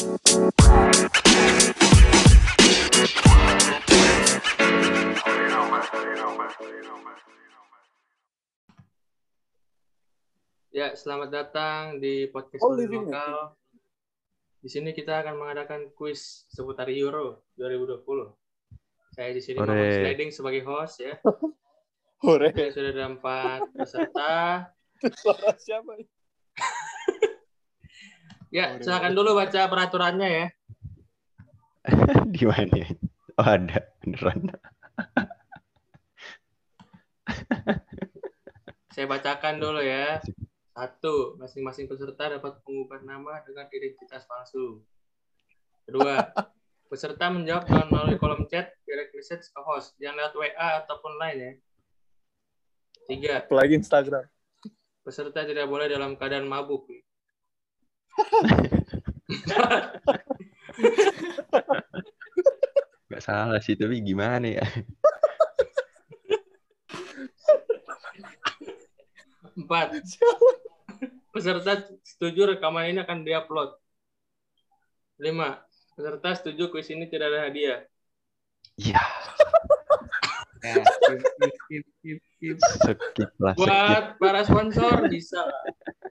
Ya, selamat datang di podcast Oh, living lokal. Di sini kita akan mengadakan kuis seputar Euro 2020. Saya di sini Sliding sebagai host ya. Hore. Sudah ada empat peserta. Suara siapa? Ya, Hore, silakan dulu baca peraturannya ya. Di mana? Oh ada beneran. Saya bacakan dulu ya. Satu, masing-masing peserta dapat mengubah nama dengan identitas palsu. Kedua, peserta menjawab dengan melalui kolom chat direct message ke host, jangan lewat WA ataupun lain ya. Tiga, Apalagi Instagram. peserta tidak boleh dalam keadaan mabuk. Gak salah sih tapi gimana ya? Empat, peserta setuju rekaman ini akan diupload. Lima, peserta setuju kuis ini tidak ada hadiah. Iya. Ya, skip, skip, skip, skip, skip. Skip lah skip. Buat para sponsor bisa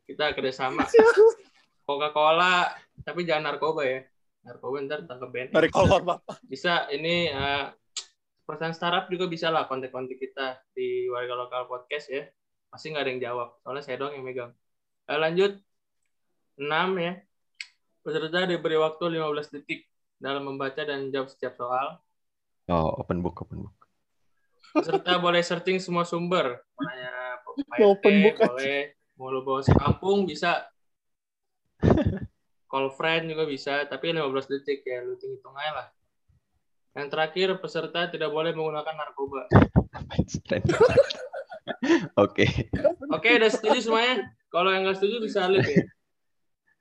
kita kerjasama. Coca-Cola, tapi jangan narkoba ya. Narkoba ntar tangkap BNN. Dari kolor bapak. Bisa ini eh, perusahaan startup juga bisa lah kontak-kontak kita di warga lokal podcast ya. Pasti nggak ada yang jawab. Soalnya saya doang yang megang. Eh, lanjut. 6 ya. Peserta diberi waktu 15 detik dalam membaca dan jawab setiap soal. Oh open book open book. Peserta boleh searching semua sumber. Kayak Open PRT, book aja. boleh. Mau lu bawa sekampung bisa. Call friend juga bisa. Tapi 15 detik ya. Lu hitung aja lah. Yang terakhir, peserta tidak boleh menggunakan narkoba. Oke. Oke, udah setuju semuanya? Kalau yang nggak setuju bisa lihat ya.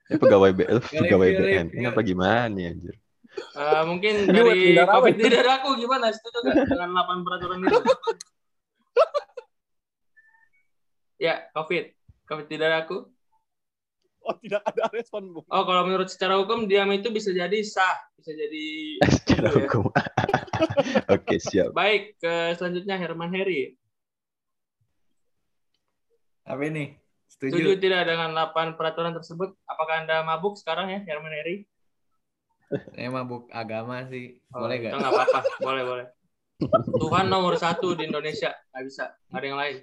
Ini pegawai B, lu Galip, pegawai BN. Apa gimana ya anjir? Eh, mungkin dari COVID tidak aku gimana? Setuju nggak dengan 8 peraturan itu? ya, COVID. COVID tidak aku. Oh tidak ada respon bu. Oh, kalau menurut secara hukum diam itu bisa jadi sah, bisa jadi Secara Iya. hukum. Oke siap. baik. Ke selanjutnya Herman Heri. Apa ini? Setuju Setuju. tidak dengan 8 peraturan tersebut? Apakah Anda mabuk sekarang ya, Herman Heri? Saya mabuk agama sih. Oh, Boleh nggak apa-apa, boleh boleh. Tuhan nomor satu di Indonesia, nggak bisa, nggak ada yang lain.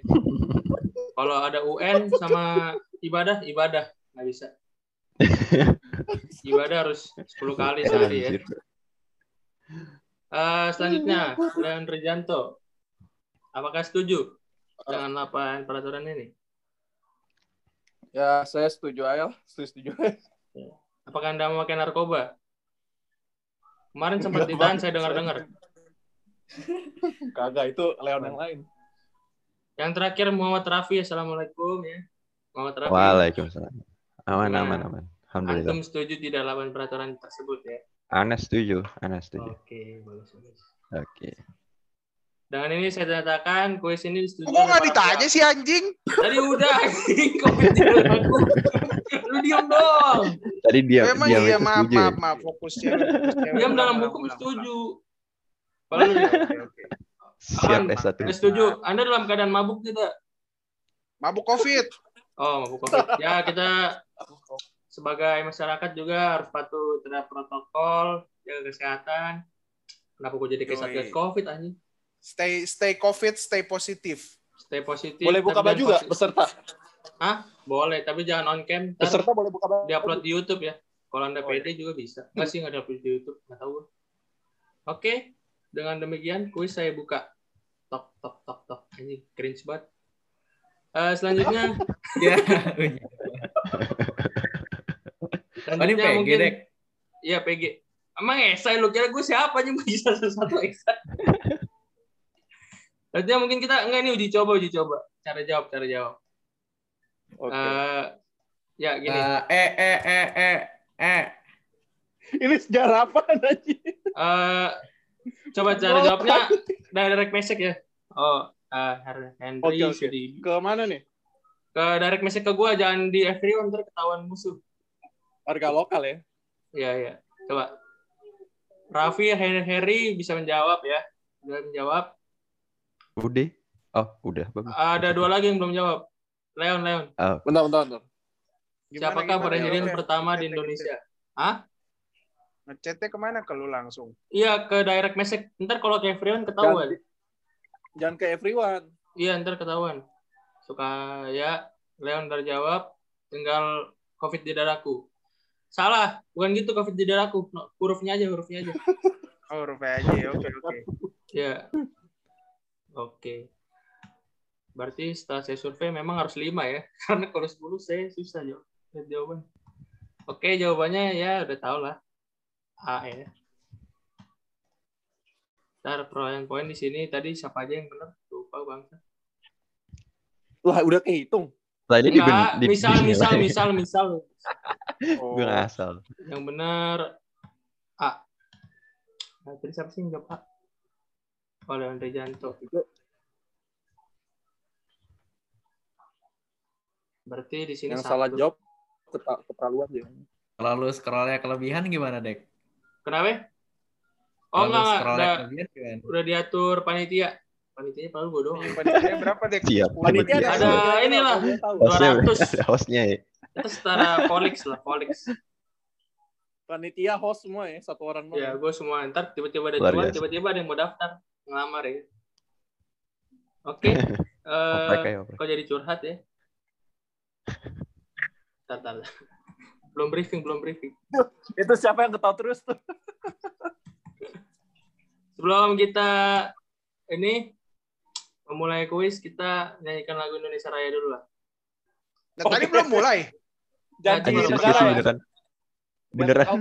Kalau ada UN sama ibadah, ibadah nggak bisa. Ibadah harus 10 kali sehari ya. Eh, selanjutnya, Leon Rijanto. Apakah setuju dengan 8 peraturan ini? Ya saya setuju aja. lah. Setuju setuju. Apakah Anda memakai narkoba? Kemarin sempat Enggak, ditahan, Bang. saya dengar-dengar. Kagak itu Leon yang lain. Yang terakhir Muhammad Rafi, Assalamualaikum ya. Muhammad Rafi. Waalaikumsalam. Aman Gimana? aman aman. Alhamdulillah. Antum setuju tidak 8 peraturan tersebut ya? Ana setuju. Ana setuju. Oke, bagus, bagus. Oke. Dengan ini saya nyatakan kuis ini disetujui. Kok nggak ditanya sih anjing? Tadi udah, anjing. Covid tidak aku. Lu diam dong. Tadi dia Emang dia iya maaf setuju. ya? maaf maaf fokusnya. Diam dalam hukum setuju. Kalau Oke, oke. Siap Aman. S1. udah setuju, Anda dalam keadaan mabuk tidak? Mabuk covid. Oh, mabuk Covid. Ya, kita sebagai masyarakat juga harus patuh terhadap protokol, jaga kesehatan. Kenapa gue jadi kayak Yoi. satgas Covid anjing? Stay stay covid, stay positif. Stay positif. Boleh buka baju nggak peserta? Hah? Boleh, tapi jangan on cam. Peserta boleh buka baju. diupload di YouTube ya. Kalau Anda Oh, pede juga bisa. Enggak sih, nggak ada upload di YouTube. Nggak tahu. gue. Oke, dengan demikian kuis saya buka. Tok, tok, tok, tok. Ini cringe banget. Eh, selanjutnya, Ya. Oh, ini selanjutnya PG, mungkin, Dek. iya PG. Emang esai lu kira gue siapa aja bisa satu esai. Selanjutnya mungkin kita enggak ini uji coba uji coba cara jawab cara jawab. Oke. Eh, ya gini. Eh, eh, eh, eh, eh, eh. Ini sejarah apa nanti? Eh, coba cara jawabnya direct message ya. Oh, eh, Henry oke. Sudi. Ke mana nih? Ke direct message ke gua jangan di everyone ntar ketahuan musuh. Warga lokal ya. Iya, iya. Coba. Raffi, Harry, Harry bisa menjawab ya. Bisa menjawab. Udah. Oh, udah. Bagus. Ada dua lagi yang belum jawab. Leon, Leon. Bentar, bentar, bentar. Gimana, Siapakah gimana? presiden pertama di Indonesia? Hah? Ngechatnya ke mana ke lu langsung? Iya, ke direct message. Ntar kalau ke everyone ketahuan. Jangan, jangan ke everyone. Iya, ntar ketahuan. Suka ya, Leon udah jawab. Tinggal COVID di dadaku. Salah, bukan gitu COVID di dadaku. No, hurufnya aja, hurufnya aja. Oh, huruf aja. Oke, oke. Ya. Oke. Berarti setelah saya survei memang harus lima ya. Karena kalau 10 saya susah jawab. jawaban. Oke, jawabannya ya udah tau lah. A ya. Ntar perolehan poin di sini tadi siapa aja yang benar? Lupa bangsa. Lah, udah kehitung. Tadi di, Enggak, di, misal, di- misal, misal, misal. Oh. Gue ngasal. Yang benar A. Nah, tadi siapa sih yang jawab A? Oh, Rejanto. Berarti di sini Yang satu. salah jawab keterlaluan ya. Kalau lu scrollnya kelebihan gimana, Dek? Kenapa? Oh enggak, udah, gimana? udah diatur panitia. Panitianya paling gue doang. Panitianya berapa deh? Siap. Panitia Iya. Ada kira-kira inilah. Hostnya, 200. ada hostnya ya. Itu setara Polix lah, Polix. Panitia host semua ya, satu orang doang. Ya, gue semua. Ntar tiba-tiba ada cuan, tiba-tiba ada yang mau daftar. Ngelamar ya. Oke. Eh, Oprek ya, oprek. kok jadi curhat ya? Ntar. Belum briefing, belum briefing. Itu siapa yang ketawa terus tuh? Sebelum kita ini memulai kuis, kita nyanyikan lagu Indonesia Raya dulu lah. Nah, tadi belum mulai. Serius, Serius, negara ya. beneran. Beneran.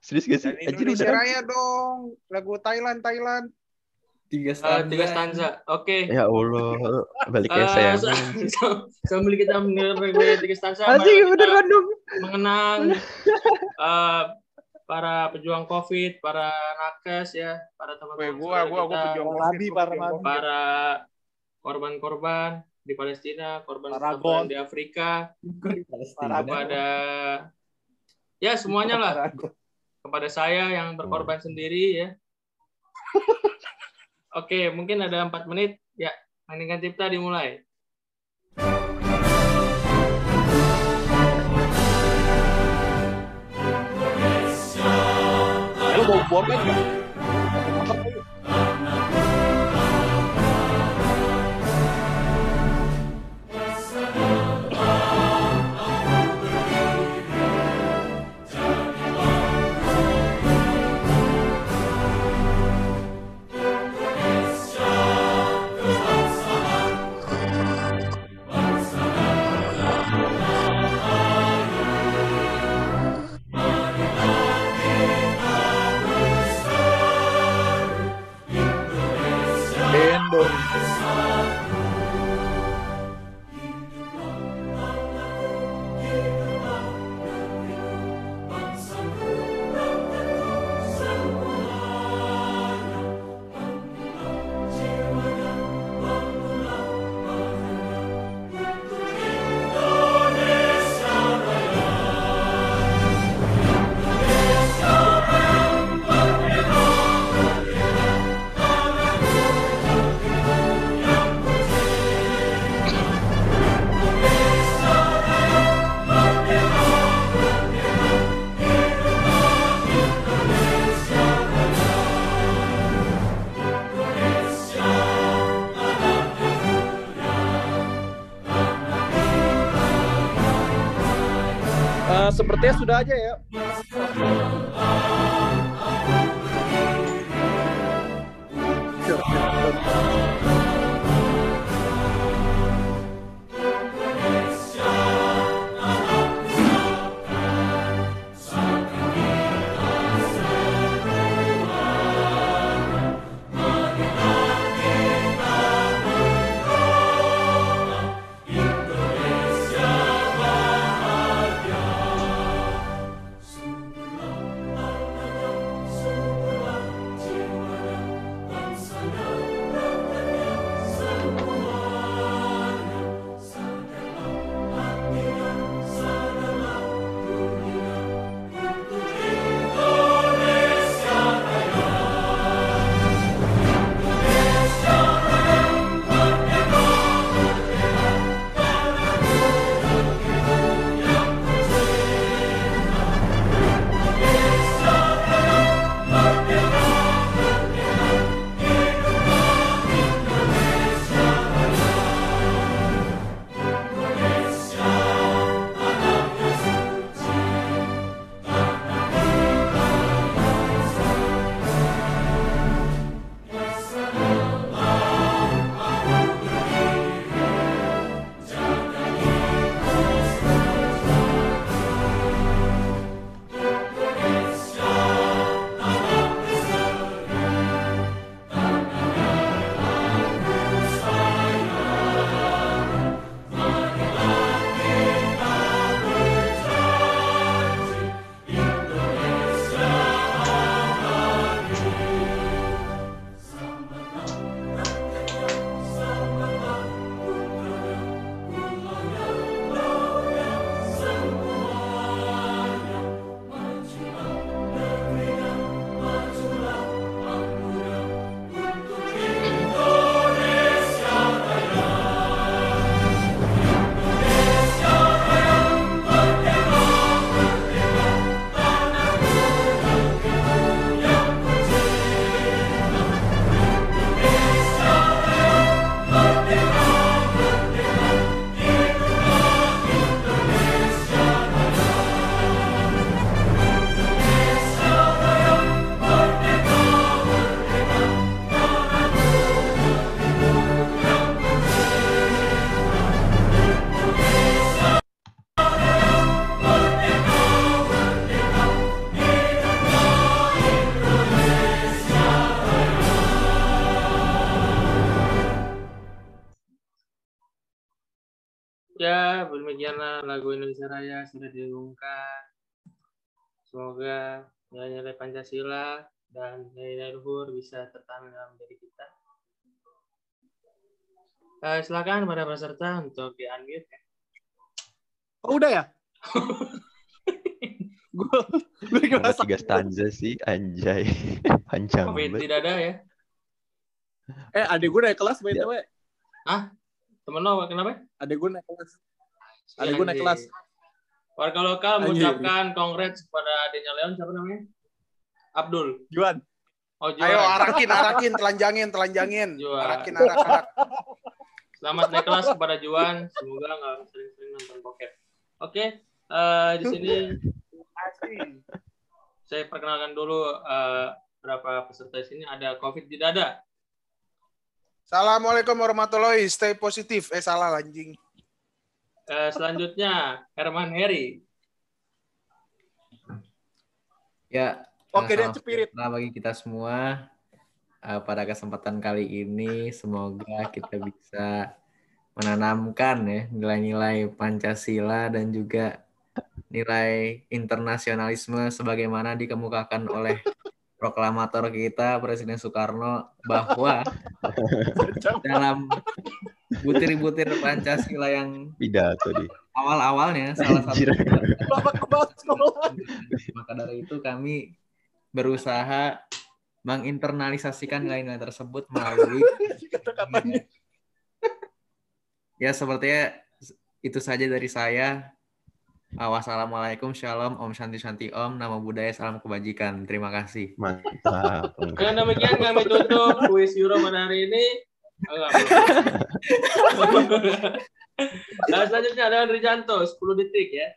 Serius gak sih? Anjir Indonesia beneran. Raya dong. Lagu Thailand, Thailand. Tiga Eh, stanza. tiga stanza. Oke. Ya Allah. Balik Eh, ya sayang. sa- sambil kita mendengar tiga stanza, kita beneran dong. mengenang eh, para pejuang COVID, para nakes ya, para teman-teman gua, gua, gua kita, pejuang gua para para korban-korban di Palestina, korban Paragon. korban di Afrika, kepada ya semuanya lah, kepada saya yang berkorban sendiri ya. Oke, mungkin ada empat menit. Ya, Maningan Cipta dimulai. Eh, lu bawa Sepertinya sudah aja ya. Demikianlah lagu Indonesia Raya sudah diumumkan. Semoga nilai-nilai Pancasila dan nilai-nilai luhur bisa tertanam dalam diri kita. Eh, silakan pada peserta untuk di-unmute. ya. Oh, udah ya? gue gue tiga stanza sih, anjay. Panjang banget. tidak ada ya. eh adek gue naik kelas by the way. Temen lo kenapa? Adek gue naik kelas. Adek gue naik kelas. Warga lokal mengucapkan congrats kepada adiknya Leon siapa namanya? Abdul. Juan. Oh, Juan. Ayo arakin, arakin, telanjangin, telanjangin. Jual. Arakin, arak, arak. Selamat naik kelas kepada Juan. Semoga nggak sering-sering nonton bokep. Oke, eh, di sini saya perkenalkan dulu eh, berapa peserta di sini. Ada COVID tidak ada. Assalamualaikum warahmatullahi Stay positif. Eh, salah anjing. Eh, selanjutnya Herman Heri. Ya. Oke, cepirit. sejahtera bagi kita semua. Eh, pada kesempatan kali ini semoga kita bisa menanamkan ya nilai-nilai Pancasila dan juga nilai internasionalisme sebagaimana dikemukakan oleh proklamator kita Presiden Soekarno bahwa dalam butir-butir Pancasila yang Pidato di. awal-awalnya salah satu maka dari itu kami berusaha menginternalisasikan nilai-nilai tersebut melalui ya sepertinya itu saja dari saya. Ah, Wassalamualaikum, shalom, om shanti shanti om, nama budaya, salam kebajikan. Terima kasih. Mantap. Dengan demikian kami tutup kuis Euro pada hari ini. Nah, selanjutnya ada Andri Janto, 10 detik ya.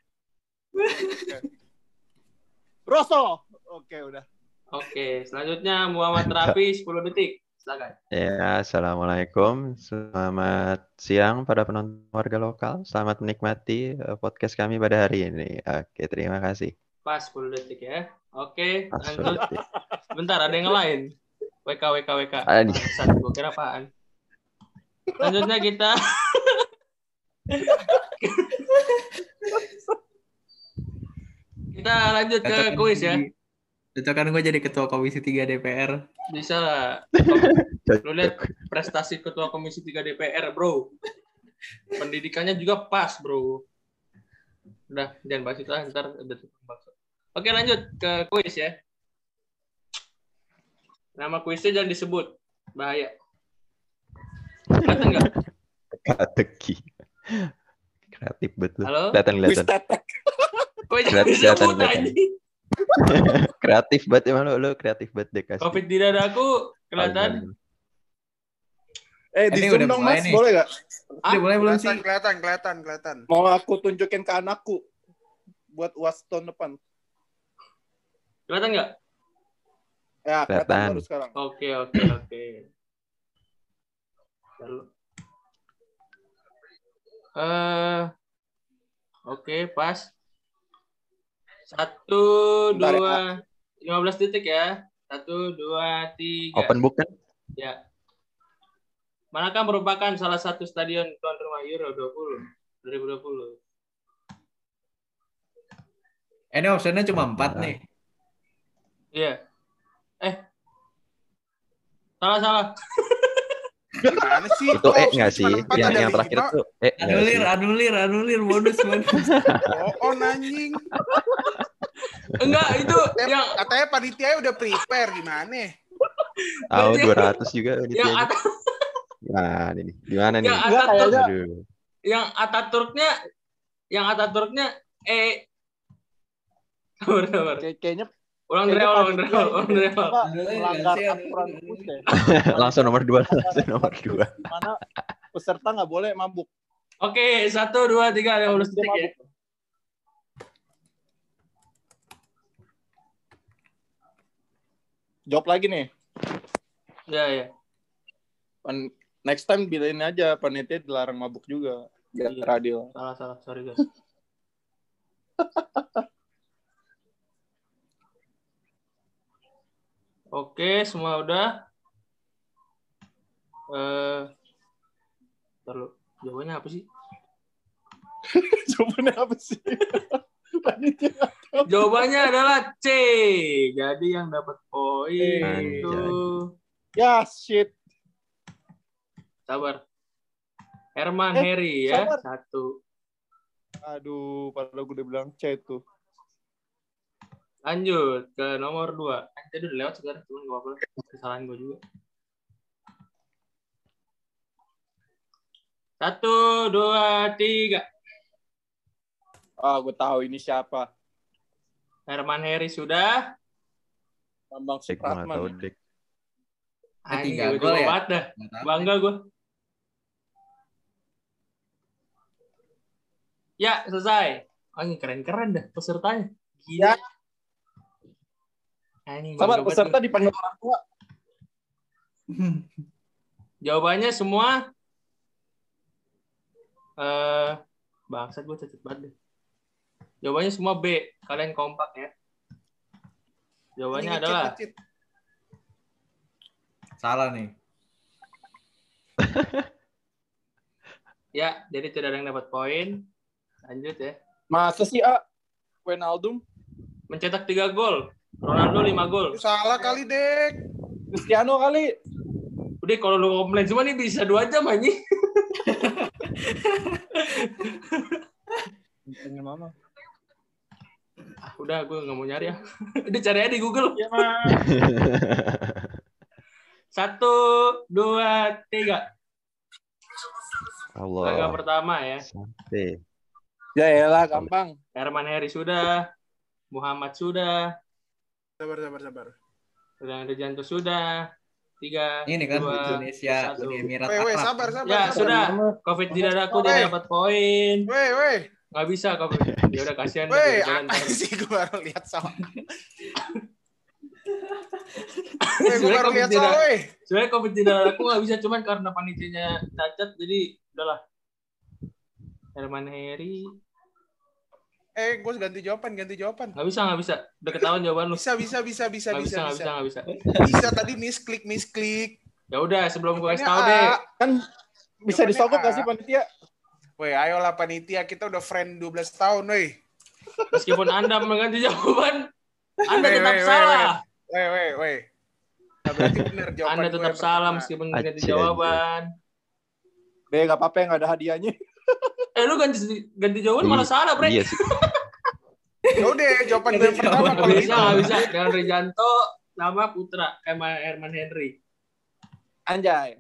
Rosso. Oke, udah. Oke, selanjutnya Muhammad Rafi 10 detik. Silakan. Ya, Assalamualaikum. Selamat siang para penonton warga lokal. Selamat menikmati eh, podcast kami pada hari ini. Oke, terima kasih. Pas 10 detik ya. Oke, Pas lanjut. berarti. Bentar, ada yang lain. WK, WK, WK. Gua kira apaan. Selanjutnya kita kita lanjut ke kuis ya. Jadi- Cocokan gue jadi ketua komisi 3 DPR. Bisa lah. Lu lihat prestasi ketua komisi 3 DPR, bro. Pendidikannya juga pas, bro. Udah, jangan bahas itu lah, ntar udah bakso. Oke, lanjut ke kuis ya. Nama kuisnya jangan disebut. Bahaya. Kelihatan nggak? Teka-teki. Kreatif betul. Halo? Kelihatan, Kuis kelihatan. tetek. Kok jangan Kelihatan, disebut kelihatan. Kreatif banget emang lo, lo kreatif banget deh kasih. Covid di dadaku, kelihatan. Eh, di zoom dong, Mas. nih. Boleh gak? Ah, boleh belum sih? Kelihatan, kelihatan, kelihatan. Mau aku tunjukin ke anakku. Buat uas tahun depan. Kelihatan nggak? Ya, kelihatan baru sekarang. Oke, oke, oke. Eh, oke, pas. Satu, Bentar ya, dua, lima belas detik ya. Satu, dua, tiga. Open book kan? Ya. Manakah merupakan salah satu stadion tuan rumah Euro 20 2020? Eh, Ini optionnya cuma 4 nih. Iya. Eh. Salah, salah. Gimana sih? Itu E nggak sih? Yang yang terakhir tuh E Anulir, anulir, anulir, bonus, bonus. Oh, anjing. Enggak, itu Eh, yang Katanya panitia udah prepare gimana? Tahu Berarti- 200 juga di yang atas Nah, ini. Gimana nih? yang Enggak, Ataturk Aduh. yang Ataturknya yang Ataturknya E Sabar, sabar. Kayak- Kayaknya Ulang awal, ulang awal, ulang melanggar ganti, aturan ya. langsung nomor 2, langsung nomor 2. Di mana peserta nggak boleh mabuk. Oke, satu, dua, tiga, lima belas Dia detik ya. Jawab lagi nih. Ya, ya. Pan- Next time bilain aja panitia dilarang mabuk juga. Biar Iya. adil. Salah, salah. Sorry, guys. Oke, semua udah. Eh, lu. Jawabannya apa sih? Jawabannya apa sih? Jawabannya adalah C. Jadi yang dapat poin itu Ya, shit. sabar. Herman Eh, Heri ya, sabar. satu. Aduh, padahal gue udah bilang C tuh. Lanjut ke nomor dua. Eh, Tadi udah lewat sekarang, cuman gak apa-apa. Kesalahan gue juga. Satu, dua, tiga. Ah, gue tahu ini siapa. Herman Heri sudah. Bambang Supratman. Dik. Tiga gue gol ya? dah. Bangga gue. Ya, selesai. Oh, ini keren-keren dah pesertanya. Gila. Ya. Sabar, banget peserta gue. dipanggil orang tua. Jawabannya semua eh bangsat gue cacat banget deh. Jawabannya semua B. Kalian kompak ya. Jawabannya Ini adalah ngecit. Salah nih. ya, jadi tidak ada yang dapat poin. Lanjut ya. Masa sih, A? Wijnaldum? Mencetak 3 gol. Ronaldo 5 gol. Salah kali, Dek. Cristiano kali. Udah kalau lu komplain semua nih bisa 2 jam anjing. Pengen mama. Ah, udah gue nggak mau nyari ya. Udah cari aja di Google. Iya, Mas. Satu, dua, tiga. Laga Allah. pertama ya. Sampai. Ya elah, gampang. Herman Heri sudah. Muhammad sudah. Sabar, sabar, sabar. Sudah Rejanto sudah. Tiga, Ini kan dua, Indonesia, satu. Uni Emirat Weh, weh, Arab. sabar, sabar. Ya, sabar. sudah. Covid di dadaku Weh. dia dapat poin. Weh, weh. Nggak bisa Covid. Ya udah kasihan. Weh, dia apa sih gue baru lihat soal. Weh, gue Sebenarnya baru lihat weh. sebenarnya Covid di dadaku nggak bisa cuman karena panitianya cacat jadi udahlah. Herman Heri Eh, gue ganti jawaban, ganti jawaban. nggak bisa nggak bisa. Udah ketahuan jawaban lu. Bisa, bisa, bisa, bisa, Nggak bisa bisa, nggak bisa bisa. nggak bisa. Bisa tadi misklik, misklik. Ya udah sebelum gue kasih tahu deh. Kan bisa disogok gak sih panitia? Weh, ayolah panitia, kita udah friend 12 tahun, weh. Meskipun Anda mengganti jawaban, Anda tetap weh, salah. Weh, weh. Nah, berarti benar jawaban Anda tetap salah pertama. meskipun ganti Aceh, jawaban. Be, gak apa-apa yang ada hadiahnya. Eh lu ganti ganti jawaban malah salah, Bre. Iya sih. Ya udah, jawaban gue pertama. Kalau bisa, nggak bisa. Dengan Rejanto sama Putra, sama Herman Henry. Anjay.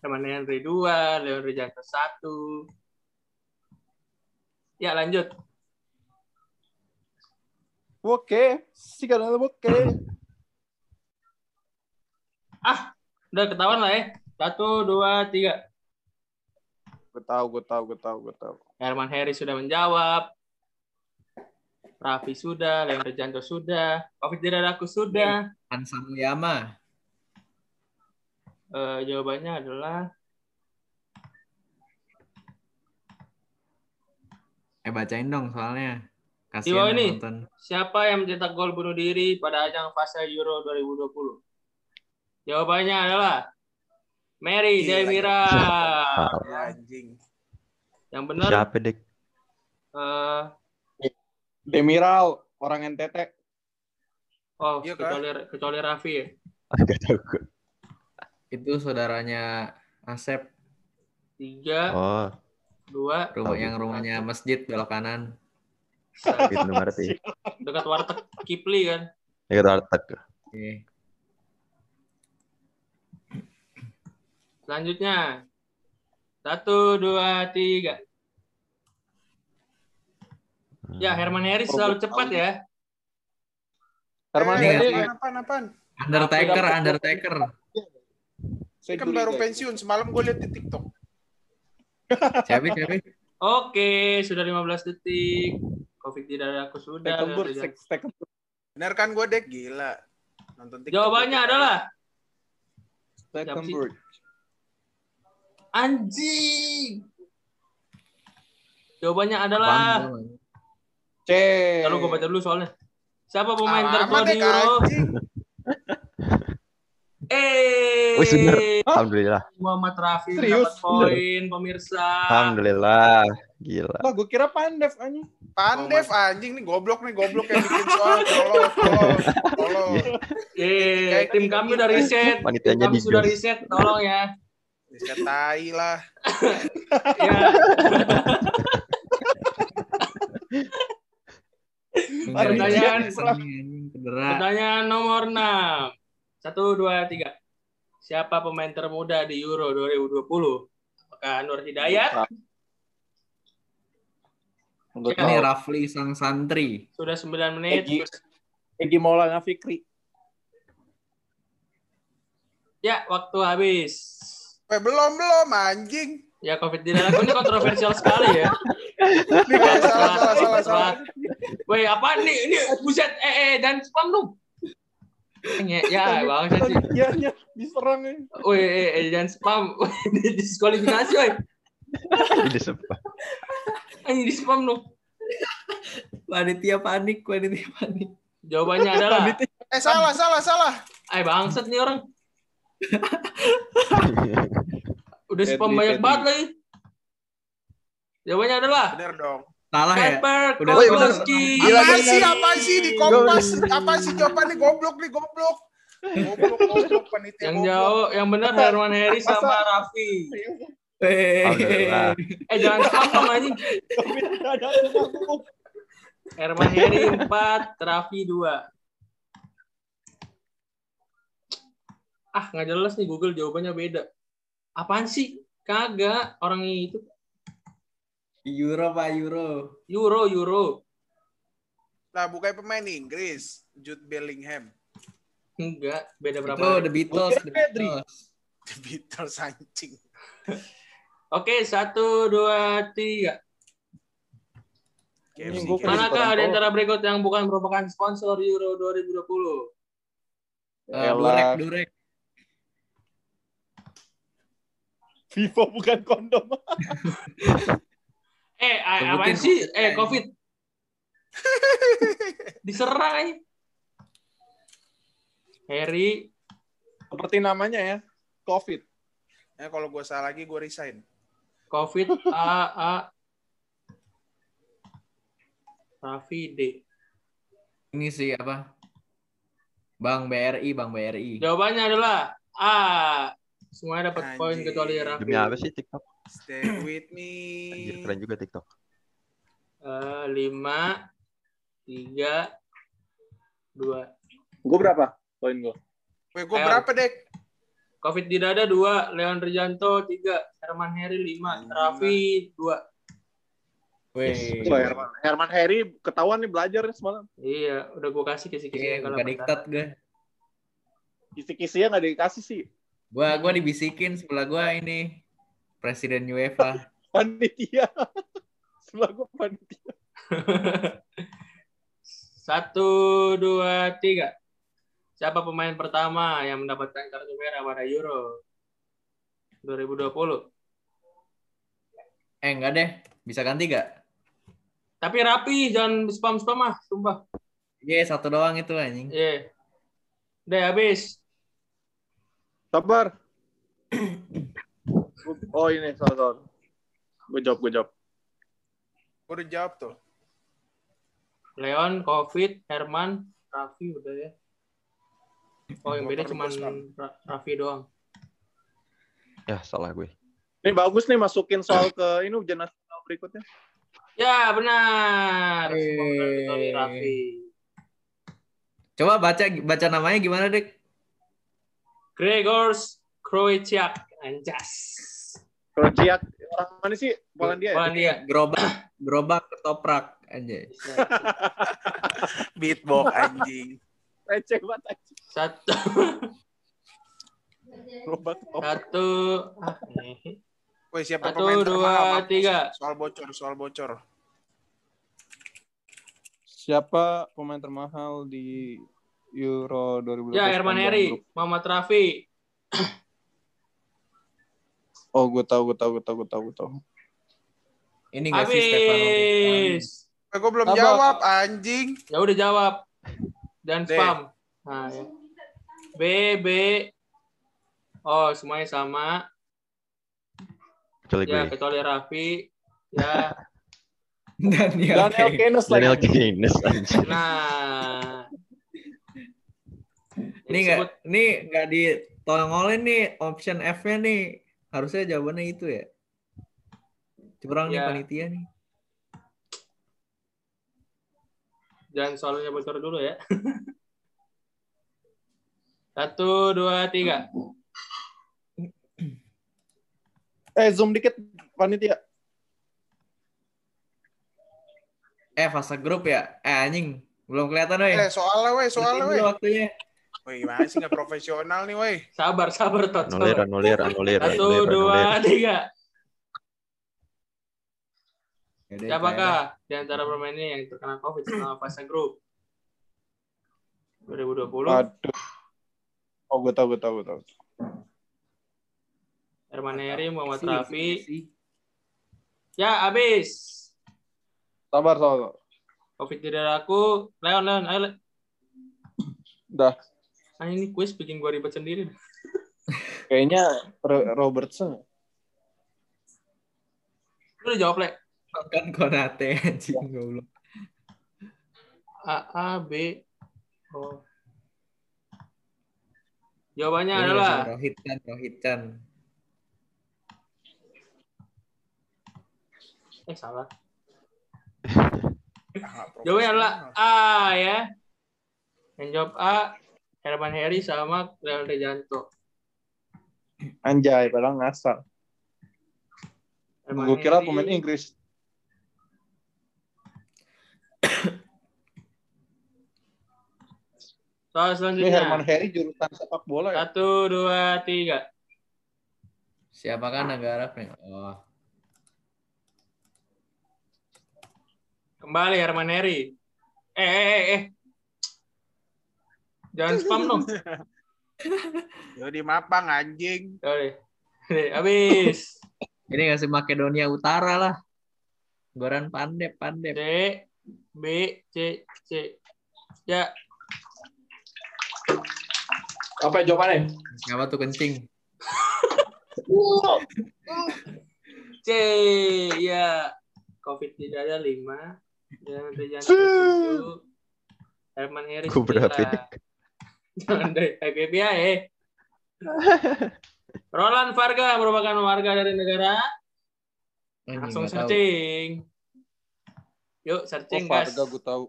Herman Henry 2, Leon Rejanto 1. Ya, lanjut. Oke. Si kanal oke. Udah ketahuan lah ya. Satu, dua, tiga. Gue tahu, gue tahu, gue tahu, gue tahu. Herman Heri sudah menjawab. Raffi sudah, Leon Rejanto sudah, Covid Dadaku sudah. Hansa Muyama. Eh, jawabannya adalah Eh bacain dong soalnya. Bawah yang ini. nonton. siapa yang mencetak gol bunuh diri pada ajang fase Euro 2020? Jawabannya adalah Mary Gila, Demira. Ya, anjing. Yang benar Siapa, Dik? eh, Demiral, orang NTT. oh Iya, kecuali kecuali Raffi ya. Agak tahu gue. Itu saudaranya Asep, Tiga, Oh, dua, rumah yang rumahnya masjid belok kanan. berarti. dekat warteg Kipli kan. Ya kita warteg. Oke. Selanjutnya satu, dua, tiga. Ya Herman Heri Oh, selalu cepat ya. Herman Eh, Heri. nggak apaan, apaan? Undertaker, Undertaker. Ini kan baru pensiun, semalam gue lihat di TikTok. Siapa, siapa? Oke, sudah 15 detik. Covid tidak ada aku sudah. Rejanto- Stekenburg. Bener kan gue, Dek? Gila. Nonton TikTok. Jawabannya adalah Stekenburg. Anjing. Jawabannya adalah C. Lalu gue baca dulu soalnya. Siapa pemain tertua di Euro? Eh, Wih, bener. Alhamdulillah. Muhammad Rafi Serius? dapat poin pemirsa. Alhamdulillah. Gila. Lah gue kira Pandev anjing. Pandev anjing nih goblok nih goblok yang bikin soal tolong tolong. Eh, tim kami udah riset. Tim Panitianya kami di sudah riset, tolong ya. Bisa tai lah. Ya. Pertanyaan-. Pertanyaan nomor 6. Satu, dua, tiga. Siapa pemain termuda di Euro 2020? Apakah Nur Hidayat? Ya, Ini. Rafli sang santri. Sudah 9 menit. Egi, Egi Maulana Fikri. Ya, waktu habis. Eh, belum belum anjing. Ya, COVID tidak laku ini kontroversial sekali ya. Nih, salah salah salah salah. Woi, apa nih? Ini buset eh eh dan spam dong. Ya, ya bangsa sih. Iya, diserang ya. Woi, eh, eh, jangan spam. Woi, diskualifikasi, woi. Ini sebab. Ini di spam dong. Panitia panik, panitia panik. Jawabannya adalah Eh salah salah salah. Eh bangsat nih orang. Udah spam banyak banget lagi. Jawabannya adalah Bener dong. Salah ya? Kozlowski. Apa sih apa sih di kompas? Apa sih jawabannya goblok nih goblok. Goblok goblok panitia Yang goblok. jauh, yang benar Herman Heri sama Raffi. Alhamdulillah. Eh jangan spam dong anjing. Herman Heri 4, Raffi 2. Ah, nggak jelas nih Google jawabannya beda. Apaan sih? Kagak. Orang itu Euro Pak Euro. Euro, Euro. Lah bukan pemain Inggris, Jude Bellingham. Enggak, beda berapa? Itu The Beatles. The. Beatles. The Beatles anjing. Oke, satu, dua, tiga. Manakah di antara berikut yang bukan merupakan sponsor Euro 2020? Eh, Elah. Durek, Durek. Vivo bukan kondom. Eh, a- Sebutin apaan sih? Eh. COVID. Diserang aja. Harry, Seperti namanya ya. Covid. Eh kalau gue salah lagi gue resign. COVID, A, A. Raffi, D. Ini sih apa? Bang BRI, Bang BRI. Jawabannya adalah A. Semuanya dapat poin kecuali Raffi. Demi apa sih TikTok? Stay with me. Anjir, keren juga TikTok. Eh, lima, tiga, dua. Gue berapa? Poin gue. Weh, gue Ayo. berapa, Dek? Covid di dada dua, Leon Rijanto tiga, Herman Heri lima. Raffi dua. Wih. Herman, Herman Harry ketahuan nih belajar nih semalam. Iya, udah gue kasih kisi-kisinya Iya, kalau diktat gue. Kisi-kisinya nggak dikasih sih. Gua gua dibisikin sebelah gua ini presiden UEFA. Panitia. Sebelah gue panitia. Satu, dua, tiga. Siapa pemain pertama yang mendapatkan kartu merah pada Euro 2020? Eh enggak deh, bisa ganti gak? Tapi rapi, jangan spam-spam ah, sumpah. Iya, satu doang itu anjing. Iya. Udah habis. Sabar. oh ini, salah salah. Gue jawab, gue jawab. Gue udah jawab tuh. Leon, Covid, Herman, Raffi udah ya. Oh, yang beda cuma Raffi doang. Ya, salah gue. Ini bagus nih masukin soal ke ini ujian nasional berikutnya. Ya, benar. Eh. Raffi. Coba baca baca namanya gimana, Dek? Gregors Kroiciak. Anjas. Kroasia orang mana sih? Polandia ya? Polandia. Gerobak, gerobak ketoprak anjay. Beatbox anjing. Receh banget. anjing. Satu, Gerobak top. satu, ah, nih. Woi, siapa Satu, pemain dua, termahal? Maaf, tiga. Soal bocor, soal bocor. Siapa pemain termahal di Euro 2012? Ya, Herman Heri? Muhammad Raffi. Oh, gue tahu, gue tahu, gue tahu, gue tahu, gue tahu. Ini enggak sih Stefano? Habis. Eh, gue belum Apa? jawab anjing. Ya udah jawab. Dan D. spam. Nah, ya. B, B, Oh, semuanya sama. Kecuali Ya, gue. kecuali Raffi. Ya, Daniel, Daniel. Keynes. Daniel Keynes nah. Ini nggak, ini nggak ditongolin nih option F-nya nih. Harusnya jawabannya itu ya. Curang nih Ya. panitia nih. Jangan soalnya bocor dulu ya. Satu, dua, tiga. Eh, zoom dikit panitia. Eh fase grup ya? Eh anjing, belum kelihatan weh. Eh, soalnya weh, soalnya weh. waktunya. Weh, gimana sih nggak profesional nih, weh. Sabar, sabar, Tot. Anulir, anulir, anulir, Satu, dua, tiga. Yaudah, Siapakah di antara pemain ini yang terkena COVID selama fase grup? 2020, Aduh. Oh, gue tau, gue tau, gue tau. Herman Heri, Muhammad Messi, Rafi. Ya, habis. Sabar, sabar. COVID tidak laku. Leon, Leon, ayo. Le. Udah. Ah, ini quiz bikin gua ribet sendiri. Kayaknya Ro- Robertson. Lu udah jawab, Le. Kan Konate anjing goblok. A, A, B, O. Jawabannya Ini adalah Rohit Chan, Rohit Chan. eh salah. Ah, Jawabannya adalah. A ya. Yang jawab A Herman Heri sama Leon Rejanto. Anjay, padahal ngasal. Gue kira pemain Inggris. Soal Ini selanjutnya. Herman Heri jurusan sepak bola ya. Satu, dua, tiga. Siapakah negara nih? Oh, Kembali Herman Heri. Eh, eh, eh, eh. Jangan spam dong. Ya di mapang anjing. Sorry. Nih, Habis. ini ngasih Makedonia Utara lah. Goran Pandep, C, Pandep. B, C, C. Ya, Apa jawabannya? Siapa tuh kencing? C. Ya. COVID tidak ada lima. Jangan Rejanto tujuh. Herman Heri Gue berapa? Jangan ya. eh. Roland Varga merupakan warga dari negara. Anjing, Langsung tahu. searching. Yuk, Oh, searching guys. Varga gue tahu.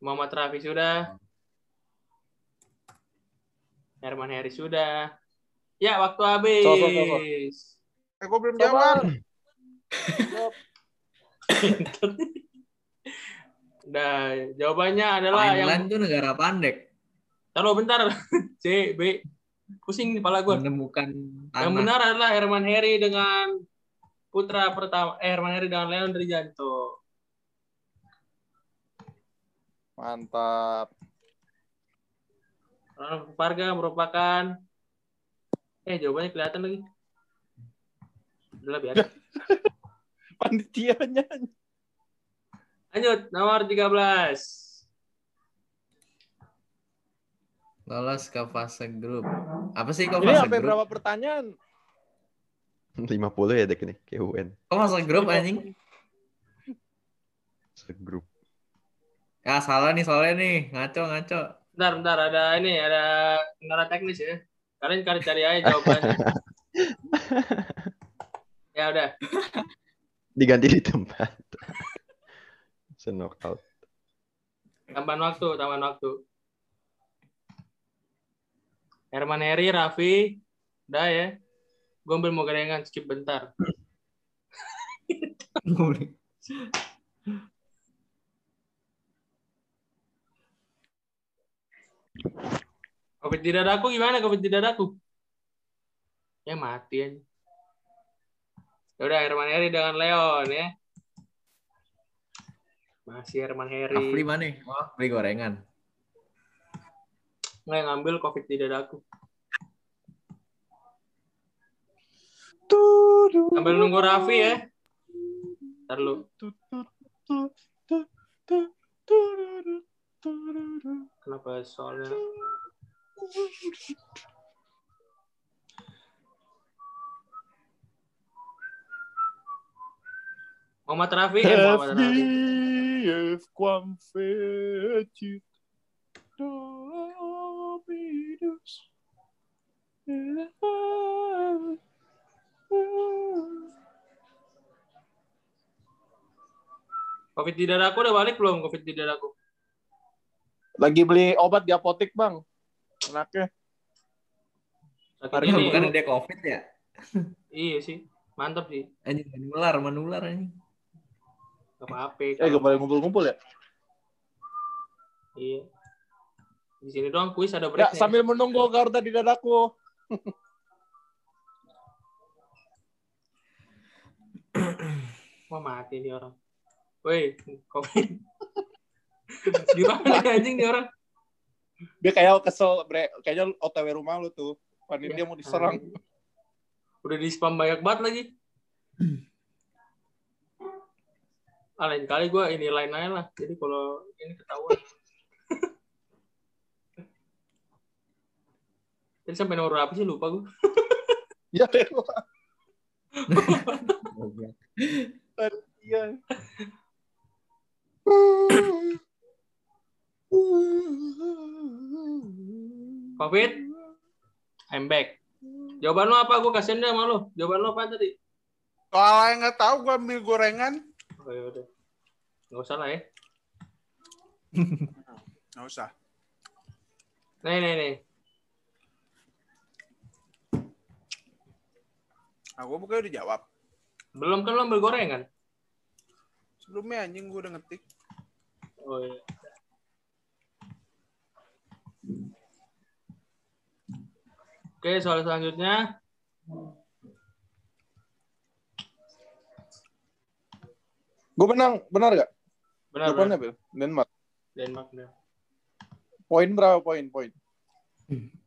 Muhammad Rafi sudah. Herman Heri sudah. Ya, waktu habis. Eh, gue belum jawab. Nah, jawabannya adalah yang Finland tuh negara Pandek. Taruh bentar. C, B. Pusing nih kepala gue. Menemukan Yang tanah. benar adalah Herman Heri dengan putra pertama eh, Herman Heri dengan Leon Rijanto. Mantap. Ronald Varga merupakan eh jawabannya kelihatan lagi. Udah biasa. Panitianya. Lanjut, nomor 13. Lolos ke fase grup. Apa sih kok Ini fase sampai grup? berapa pertanyaan? 50 ya dek nih, kayak UN. Kok fase grup anjing? Segrup. Ya salah nih soalnya nih. Ngaco, ngaco. Bentar, bentar, ada ini, ada kendala teknis ya. Kalian cari cari aja jawabannya. ya udah, Diganti di tempat. Senokal. tambahan waktu, tambahan waktu. Herman Heri, Raffi, udah ya. Gue ambil mau gorengan, skip bentar. Covid di dadaku gimana? Covid di dadaku? Ya mati aja. Ya udah Herman Heri dengan Leon ya. Masih Herman Heri. mana? Oh, beli gorengan. Nggak yang ngambil Covid di dadaku. Sambil nunggu Raffi ya. Ntar lu. Kenapa soalnya? Muhammad Rafi, eh, Muhammad Rafi. FDF quam fecit Dominus Covid di dadaku udah balik belum? Covid di dadaku. Lagi beli obat di apotek bang Enaknya Sakit Hari Ya, ini. bukan dia covid ya? Iya sih. Mantap sih. Anjing menular, menular anjing. Apa-apa. Eh gak boleh ngumpul-ngumpul ya Iya. Di sini doang kuis ada Ya breaknya. sambil menunggu Garuda di dadaku Wah mati nih orang. Woi, covid. Gimana nih anjing nih orang? Dia kayak kesel bre. Kayaknya otw rumah lu tuh Panitia mau diserang Udah di spam banyak banget lagi. Ah, lain kali gue ini lain aja lah. Jadi kalau ini ketahuan. Jadi sampai nomor berapa sih lupa gue. Ya Iya Covid, I'm back. Jawaban lo apa? Gue kasihan deh sama lo. Jawaban lo apa tadi? Kalau yang nggak tahu gue ambil gorengan. Oh ya udah. Nggak usah lah ya. Nggak usah. Nih, nih, nih. Nah, gue bukannya udah jawab. Belum kan lo ambil gorengan? Sebelumnya anjing gue udah ngetik. Oh iya. Oke, soal selanjutnya. Gue menang, benar gak? Benar, Jawabannya, benar. Bil? Denmark. Denmark. benar. Poin berapa poin? Poin.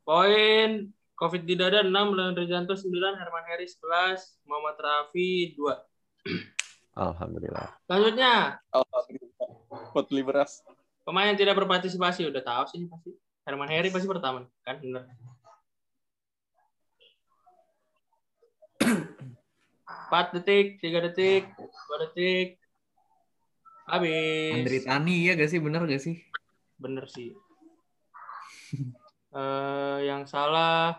Poin Covid di dada 6, Leon Rijanto 9, Herman Heri 11, Muhammad Rafi 2. Alhamdulillah. Selanjutnya, Alhamdulillah. Buat beli beras. pemain yang tidak berpartisipasi udah tahu sih ini pasti. Herman Heri pasti pertama, kan bener. Empat detik, tiga detik, dua detik, habis. Andri Tani ya gak sih? Bener gak sih? Bener sih. Eh, yang salah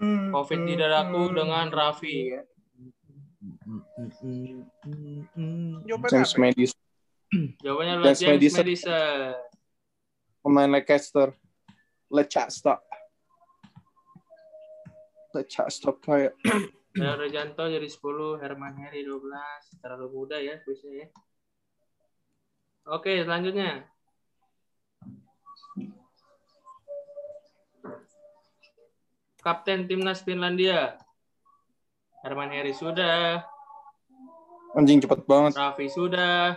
COVID di dadaku dengan Raffi. James apa? Madison. Jawabannya adalah James James Madison. Madison. Pemain Leicester. Leicester. Leicester kayak Leon Rejanto jadi 10, Herman Heri 12. Terlalu muda ya kuisnya ya. Oke, selanjutnya. Kapten Timnas Finlandia. Herman Heri sudah, anjing cepet banget. Raffi sudah,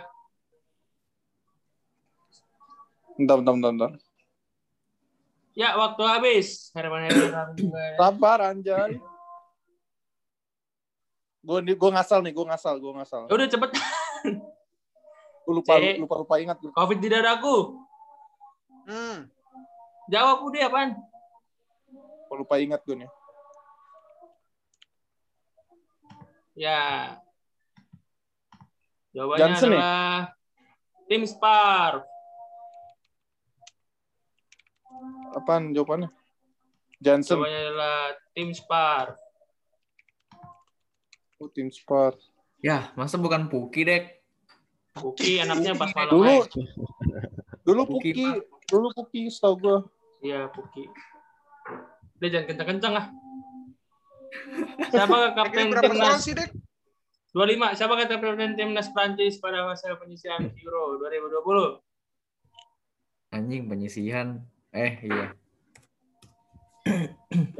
Bentar, bentar, bentar, bentar. Ya, waktu habis. Herman Heri ya. Sabar anjay. Gue gue ngasal nih, gue ngasal, gue ngasal. Ya Udah cepet. Gue lupa, Cek. lupa, lupa ingat. Covid di dadaku. Hmm. Jawab udah apaan? Gue lupa ingat gue nih. Ya. Jawabannya Johnson ya? adalah tim Spar. Apaan jawabannya? Johnson. Jawabannya adalah tim Spar. Oh, tim Spar. Ya, masa bukan Puki, Dek? Buki anaknya pas malam. Dulu, aja. dulu Puki, Puki, dulu Puki, setahu gue. Iya, Buki. Udah jangan kencang-kencang ah. Siapa kapten berapa gol timnas sih, Dek? 25? Siapa kapten timnas Prancis pada masa penyisian Euro 2020? Anjing penyisihan. Eh, iya.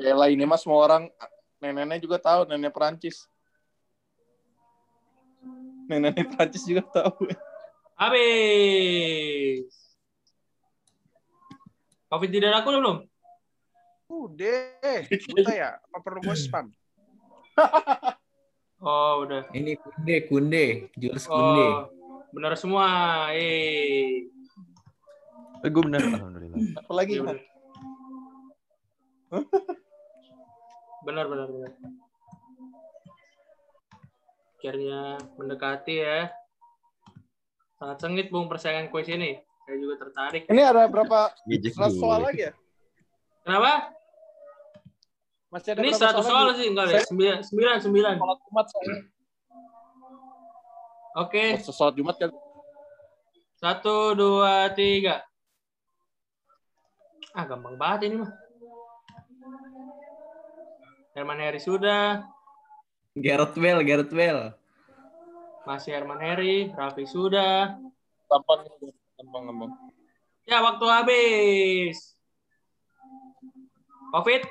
Ya lah ini mas semua orang nenek-nenek juga tahu nenek Perancis. Nenek Perancis juga tahu. Habis. Covid di dadaku udah belum? Udah. Buta ya? Apa perlu gue spam? Oh, udah. Ini Kunde, Kunde. Jules Kunde. Oh, benar semua. Eh. Eh, gue bener, alhamdulillah. Apa lagi? Iya, benar. benar benar benar. Akhirnya mendekati ya. Sangat sengit bung persaingan kuis ini. Saya juga tertarik. Ini ada berapa Gijik 100 soal lagi ya? Kenapa? Masih ada Ini 100 soal lagi? sih enggak. Saya- Sembilan sembilan sembilan. Sholat Jumat soalnya. Oke. Oh, sholat Jumat kan. Satu dua tiga. Ah gampang banget ini mah. Herman Heri sudah. Gareth Bale, Gareth Bale. Masih Herman Heri. Raffi sudah. Gampang, gampang. Ya waktu habis. Covid?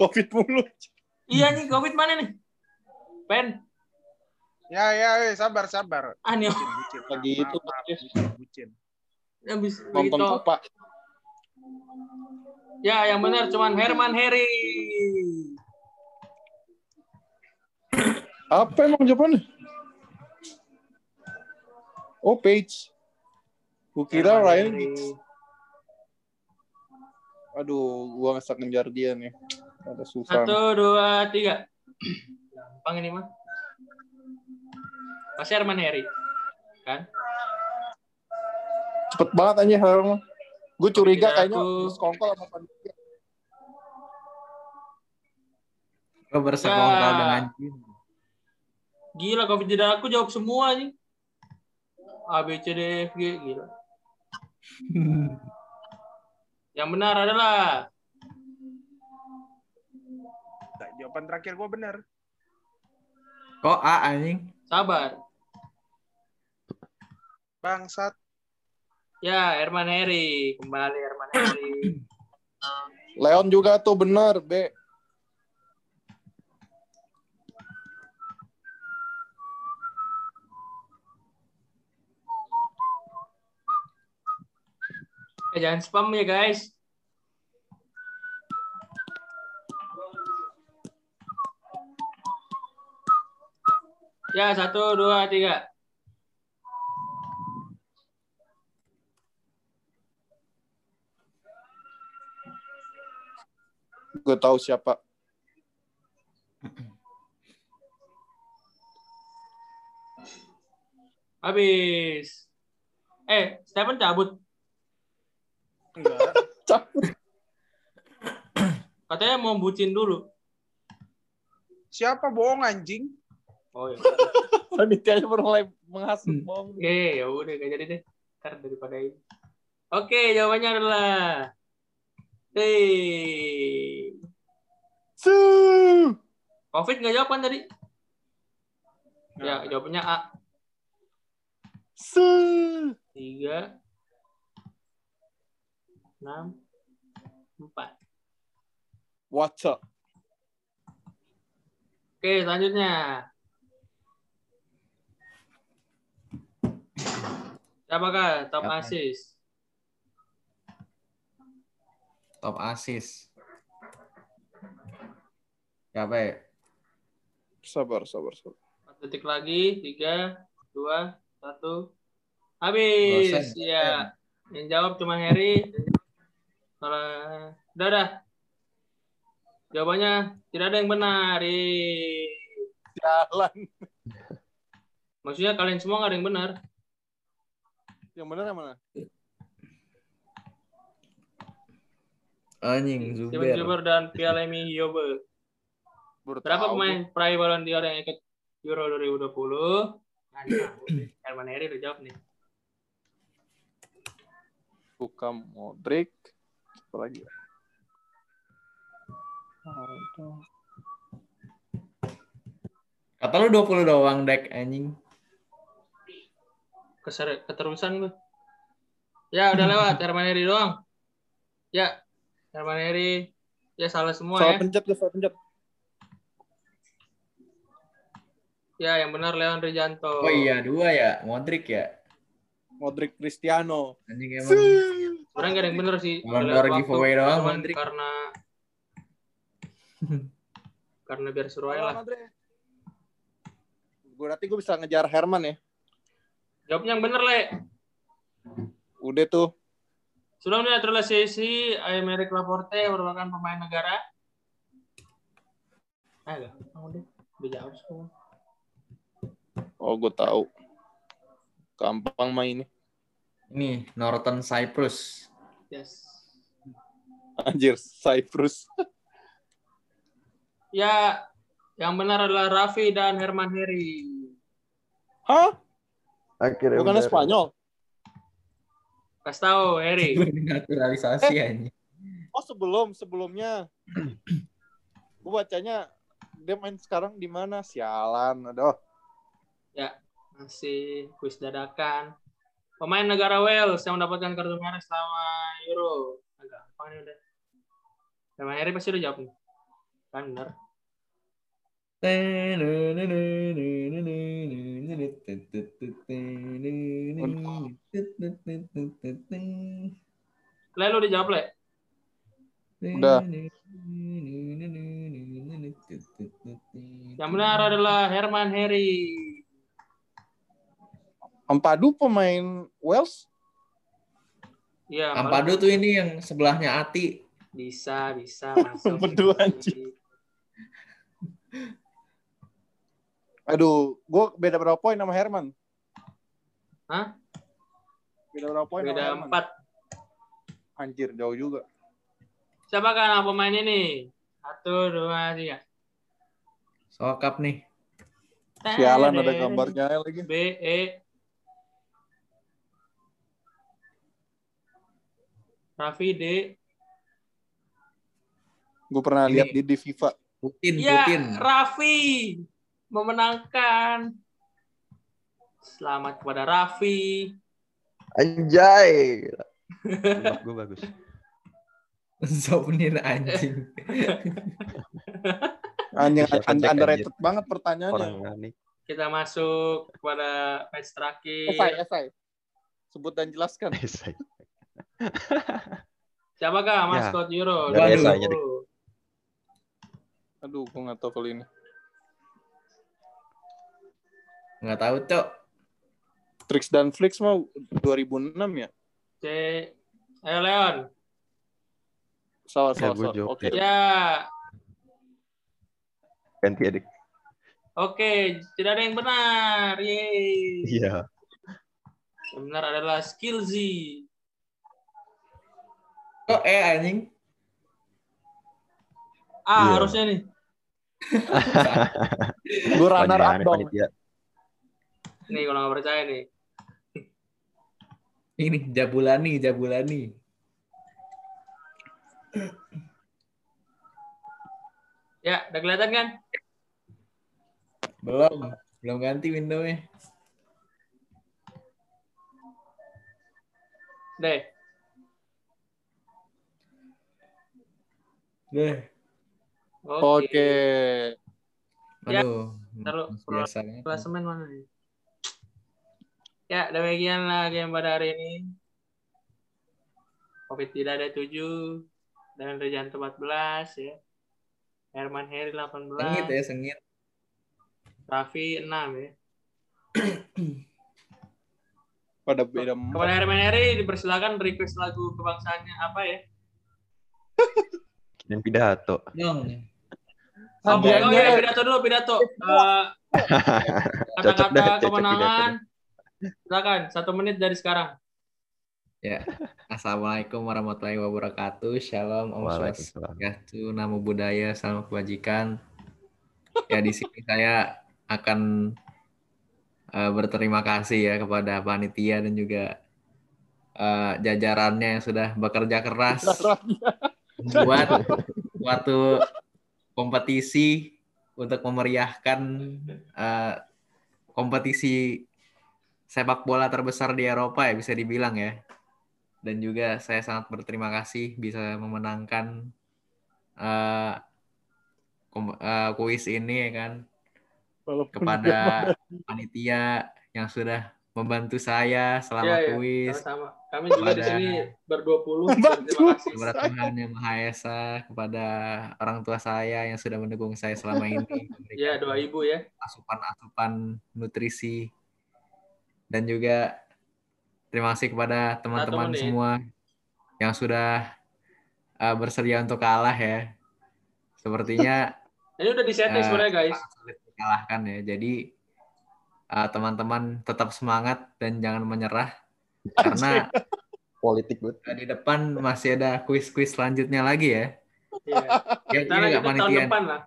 Covid mulu. Iya nih Covid mana nih? Pen? Ya, ya, eh, sabar, sabar. Ah nih Bucin, bucin. Lagi itu, bucin, habis Nonton begitu. Copa. Ya yang benar cuman Herman Heri. Apa emang jawabannya? Oh, page. Gue kira Herman Ryan. Heri. Aduh, gua ngesak ngejar dia nih. Ada susah. Satu dua tiga. Gampang ini mah. Pasti Herman Heri. Kan? Cepet banget aja Herman. Gue curiga kayaknya aku- bersekongkol sama panitia. Gue bersekongkol Ya. dengan Jin. Gila Covid tidak aku jawab semua nih. A B C D E F G gila. Yang benar adalah Nah, jawaban terakhir gue bener. Kok A anjing? sabar. Bangsat. Ya, Herman Heri. Kembali Herman Heri. Leon juga tuh bener, B. Eh, jangan spam ya, guys. Ya, satu, dua, tiga. Gue tahu siapa. Habis. Eh, Stephen cabut. Enggak. Katanya mau bucin dulu. Siapa bohong anjing? Oh, iya. Panitianya baru mulai menghasut Hmm. bohong. Oke, ya udah gak jadi deh. Ntar daripada ini. Oke, jawabannya adalah Hei. Su. Covid nggak jawab kan tadi? Ya, Nah, jawabannya A. Su. Tiga, enam, empat. What's up? Oke, selanjutnya. Siapakah top Siapa? assist? Top assist. Siapa ya? Sabar, sabar, sabar. 4 detik lagi. Tiga, dua, satu. Habis. Gosen. Ya. Yang jawab cuma Harry. Kalau udah, udah. Jawabannya tidak ada yang benar. Ih. Jalan. Maksudnya kalian semua nggak ada yang benar. Yang bener yang mana? Anjing, Zuber. Zuber dan Pialemi Hiobe. Baru Berapa pemain peraih Ballon d'Or yang ikut Euro 2020? Nah, Herman Heri udah jawab nih. Luka Modric. Apa lagi? ya? Kata lu 20 doang, Dek, anjing. Keser keterusan gue. Ya udah lewat Herman Heri doang. Ya Herman Heri. Ya salah semua Salah ya. pencet, ya, salah pencet. Ya yang benar Leon Rijanto. Oh iya, dua ya. Modric ya. Modric Cristiano. Anjing emang. Sebenarnya gak ada yang bener sih. Giveaway doang, Modric. Karena karena biar seru aja lah. Gue nanti gue bisa ngejar Herman ya. Jawabnya yang bener, Le. Udah tuh. Sudah naturalisasi Aymeric Laporte merupakan pemain negara. Enggak. Oh, udah. Semua. Oh, gue tahu. Gampang main ini. Ini Northern Cyprus. Yes. Anjir, Cyprus. Ya, yang benar adalah Raffi dan Herman Heri. Hah? Akhirnya bener. Spanyol? Kasih tahu, Heri. Naturalisasi Eh. anjing. Oh, sebelum, sebelumnya. gue bacanya dia main sekarang di mana? Sialan, aduh. Ya, masih kuis dadakan. Pemain negara Wales yang mendapatkan kartu merah selama Euro. Agak apa ini udah. Herman Heri pasti udah jawab nih. Kan benar. Le, lu udah jawab, Le? Udah. Yang benar adalah Herman Heri. Ampadu pemain Wales? Iya, Ampadu tuh ini yang sebelahnya Ati. bisa, bisa masuk. Ampadu, anjing. Aduh, gue beda berapa poin sama Herman? Hah? Beda berapa poin sama Beda Herman? empat. Anjir, jauh juga. Siapa kan pemain ini? Satu, dua, tiga. Sokap nih. Sialan ada gambarnya lagi. B, E. Raffi, D. Gue pernah Ini. lihat di, di FIFA. Putin, Ya, Putin. Raffi memenangkan. Selamat kepada Raffi. Anjay. Gue bagus. Souvenir anjing. Anjing, underrated banget pertanyaannya. Orang. Kita masuk kepada match terakhir. Esai, esai. Sebut dan jelaskan. Esai. Siapakah Ya. maskot Euro? Dari 2020? esainya deh. Aduh, gue gak tau kalau ini. Nggak tahu, Cok. Tricks dan Flix mah 2006 ya? C. Ayo Leon. Salah, Ya, salah, salah. Oke. ya. Ya. Ganti adik. Oke, tidak ada yang benar. Yeay. Iya. Yang benar adalah Skillsy. Kok eh anjing? Ah, Iya. harusnya nih. Gue runner up dong. Nih kalau nggak percaya nih. Ini Jabulani, Jabulani. Ya, udah kelihatan kan? Belum, belum ganti windownya. Deh. Deh. Oke. Ya, Aduh, taruh biasa banget. Klasemen mana nih? Ya, demikianlah game pada hari ini. Covid tidak ada 7 dan Rejanto 14 ya. Herman Heri 18, Sengit ya, sengit. Raffi 6 ya. Pada beda. Kepada Herman Heri dipersilakan request lagu kebangsaannya apa ya? Dan pidato. Dong. Oh, oh iya, pidato dulu, pidato. Eh, Cocok deh, Kata-kata cocok kemenangan. Silakan, satu menit dari sekarang. Ya. Assalamualaikum warahmatullahi wabarakatuh. Shalom, Om. Swastiastu, Namo Buddhaya, Salam Kebajikan. Ya di sini saya akan eh, berterima kasih ya kepada panitia dan juga eh, jajarannya yang sudah bekerja keras buat suatu kompetisi untuk memeriahkan eh, kompetisi sepak bola terbesar di Eropa ya bisa dibilang ya. Dan juga saya sangat berterima kasih bisa memenangkan kom- eh, kuis ini ya kan Walaupun kepada panitia yang sudah membantu saya selama iya. kuis. Sama-sama. Kami juga di sini berdua puluh. Terima kasih. kepada Tuhan yang Maha Esa, kepada orang tua saya yang sudah mendukung saya selama ini, Ya, doa ibu ya. asupan-asupan nutrisi, dan juga terima kasih kepada teman-teman menit. semua yang sudah uh, bersedia untuk kalah ya. Sepertinya Ini udah disetting Eh, sebenarnya guys. sulit dikalahkan ya. Jadi uh, teman-teman tetap semangat dan jangan menyerah karena Politik buat. uh, di depan masih ada kuis-kuis selanjutnya lagi ya. Iya. Ya, Kita ini lagi nggak tahun depan lah.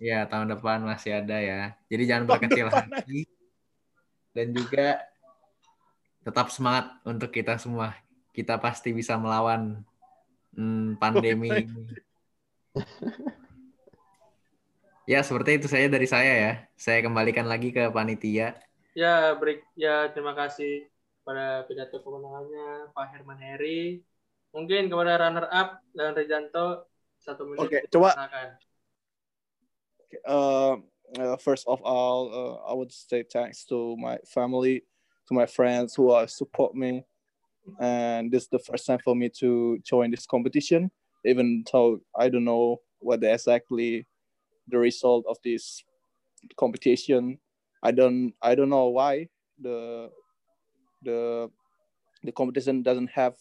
Ya, tahun depan masih ada ya. Jadi jangan Tahun berkecil hati. Dan juga tetap semangat untuk kita semua. Kita pasti bisa melawan hmm, pandemi ini. Ya, seperti itu saja dari saya ya. Saya kembalikan lagi ke panitia. Ya, break. Ya, terima kasih pada pidato kemenangannya Pak Herman Heri. Mungkin kepada runner up dan Rejanto satu menit. Oke, coba. Silakan. uh, uh, first of all, uh, I would say thanks to my family, to my friends who are support me, and this is the first time for me to join this competition. Even though I don't know what the exactly the result of this competition, I don't I don't know why the the the competition doesn't have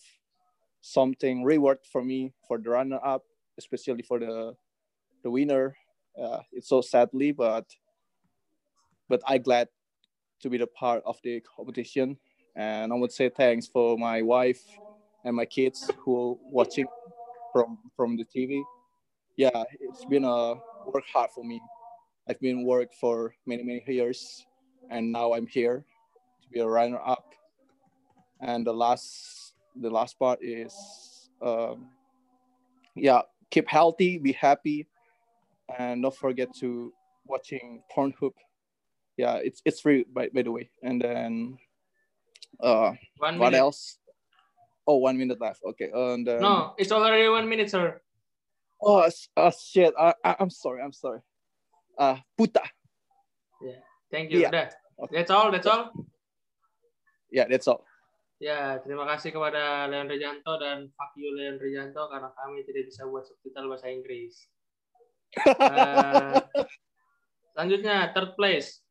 something reward for me for the runner up, especially for the the winner. Uh, it's so sadly but but i glad to be the part of the competition. And i would say thanks for my wife and my kids who watching from from the tv yeah it's been a work hard for me i've been work for many many years and now i'm here to be a runner up and the last the last part is um, yeah keep healthy be happy and don't forget to watching Pornhub. Yeah, it's it's free by, by the way. And then uh One what minute. else? Oh, one minute left. Okay. And then, No, it's already one minute, sir. Oh, uh, shit. I, I, I'm sorry. I'm sorry. Uh, puta. Thank you. Iya. Udah. Oke. That's all, that's all. Yeah, that's all. Ya, terima kasih kepada Leon Rejanto dan fuck you Leon Rejanto karena kami tidak bisa buat subtitle bahasa Inggris. Eh, selanjutnya third place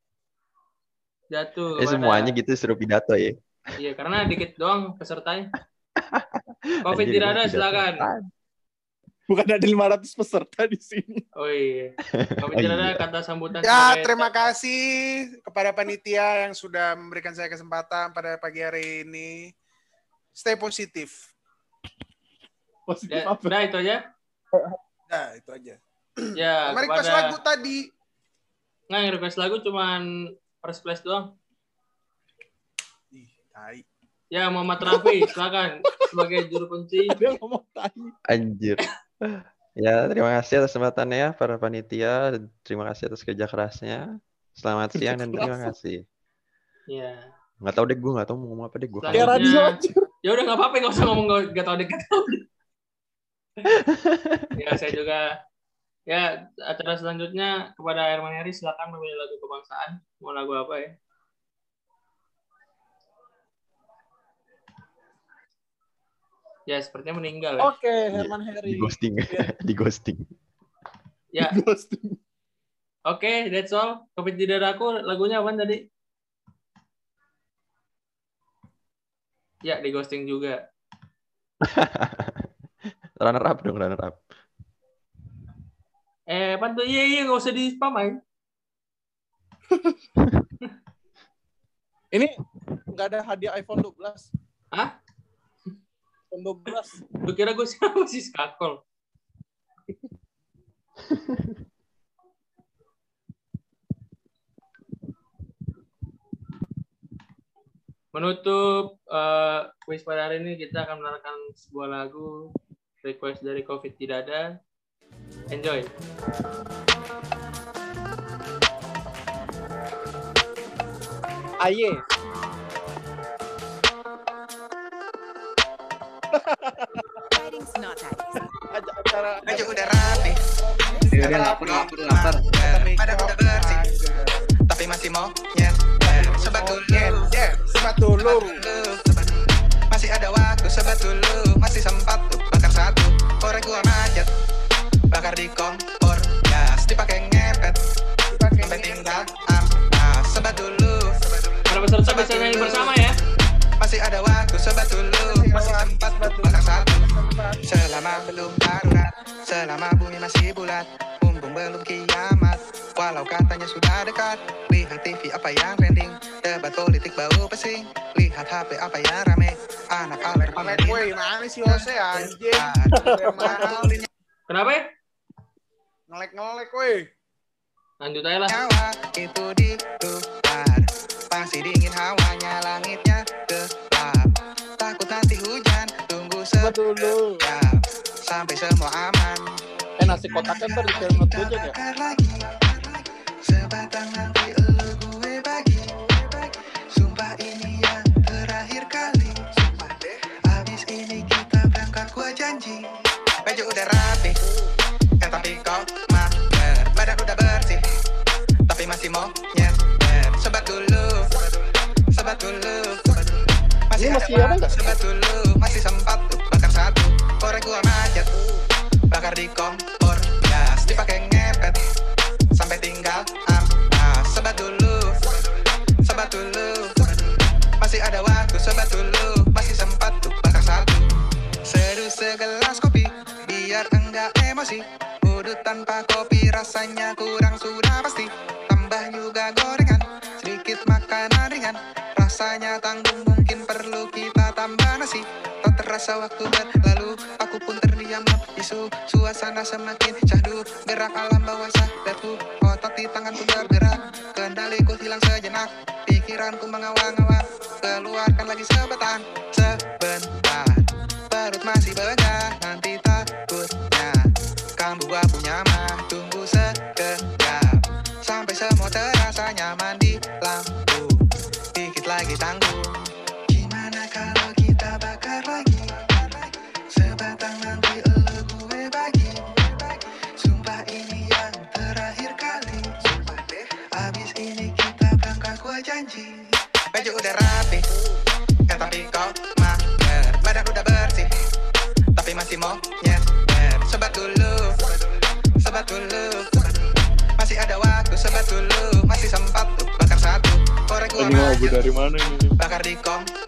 jatuh. Eh kepada- semuanya gitu suruh pidato ya. Iya, karena dikit doang pesertanya. Covid Anjir, tidak ada, pidato. silakan. Bukan ada 500 peserta di sini. Oh iya. Covid Oh iya. kata sambutan. Ya, sebagai- terima kasih kepada panitia yang sudah memberikan saya kesempatan pada pagi hari ini. Stay positif. Positif Ya, apa? udah itu aja. Nah, itu aja. Ya, Mari request kepada lagu tadi. nggak yang request lagu cuman first place doang. Ih, tai. Ya, Muhammad Rafi, silakan sebagai juru kunci. Dia ngomong tadi. Anjir. Ya, terima kasih atas kesempatannya para panitia. Terima kasih atas kerja kerasnya. Selamat Kerja siang dan terima keras. kasih. Ya. Nggak tahu deh gue nggak tahu mau ngomong apa deh gue. Selanjutnya- Kayak radio aja. Ya udah nggak apa-apa, nggak usah ngomong nggak nggak tahu deh, nggak tahu deh. ya, saya juga ya acara selanjutnya kepada Herman Heri silakan memilih lagu kebangsaan. Mau lagu apa ya? Ya, sepertinya meninggal ya. Oke, Herman Di Heri. ghosting, di ghosting. Ya, Ghosting. oke, that's all. Covid di dadaku lagunya apa tadi? Ya, di ghosting juga. runner up dong, runner up. Eh, apa tuh? Iya, iya, nggak usah di spam aja. Ini nggak ada hadiah iPhone 12. Hah? iPhone 12. Lu kira gue siapa sih skakol? Menutup eh, quiz pada hari ini kita akan mendengarkan sebuah lagu request dari Covid tidak ada. Enjoy. Aye. Fighting's not that easy. Aja- udah rapi, Ya udah lapar, lapar, lapar. badan udah bersih, tapi masih mau nyet. Sobat dulu, Yeah, sebat dulu. masih ada waktu. Sobat dulu, masih sempat tuh bakar satu. Korek gua macet, bakar di kompor, HP apa yang rame Anak alter Ngelek woi, mana sih Jose anjing? Mahal. Kenapa ya? Ngelek-ngelek woi. Lanjut aja lah. nyawa itu di luar Pasti dingin hawanya langitnya gelap Takut nanti hujan tunggu sekejap Sampai semua aman Eh nasi kotaknya ntar di film Kita aja ya. Sebatang janji. Baju udah rapi Eh tapi kok mager Badan udah bersih. Tapi masih mau nyeter Sobat dulu Sobat dulu. Masih ada waktu? Sobat dulu Masih sempat tuh Bakar satu. Korek gua macet Bakar di kompor emosi Udut tanpa kopi rasanya kurang sudah pasti. Tambah juga gorengan Sedikit makanan ringan. Rasanya tanggung mungkin perlu kita tambah nasi. Tak terasa waktu berlalu Aku pun terdiam. Bisu Suasana semakin syahdu. Gerak alam bawah sadarku. Otak di tanganku bergerak. Kendaliku hilang sejenak. Pikiranku mengawang-awang. Keluarkan lagi sebentar. Sebentar. Perut masih begah Nanti Kambuh aku Maju dari mana ini? bakar di kompor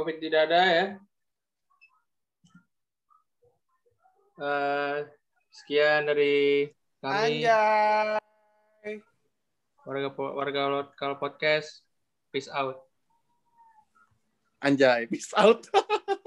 Covid di dada ya. Eh, sekian dari kami Anjay. warga warga lokal podcast. Peace out. Anjay, peace out.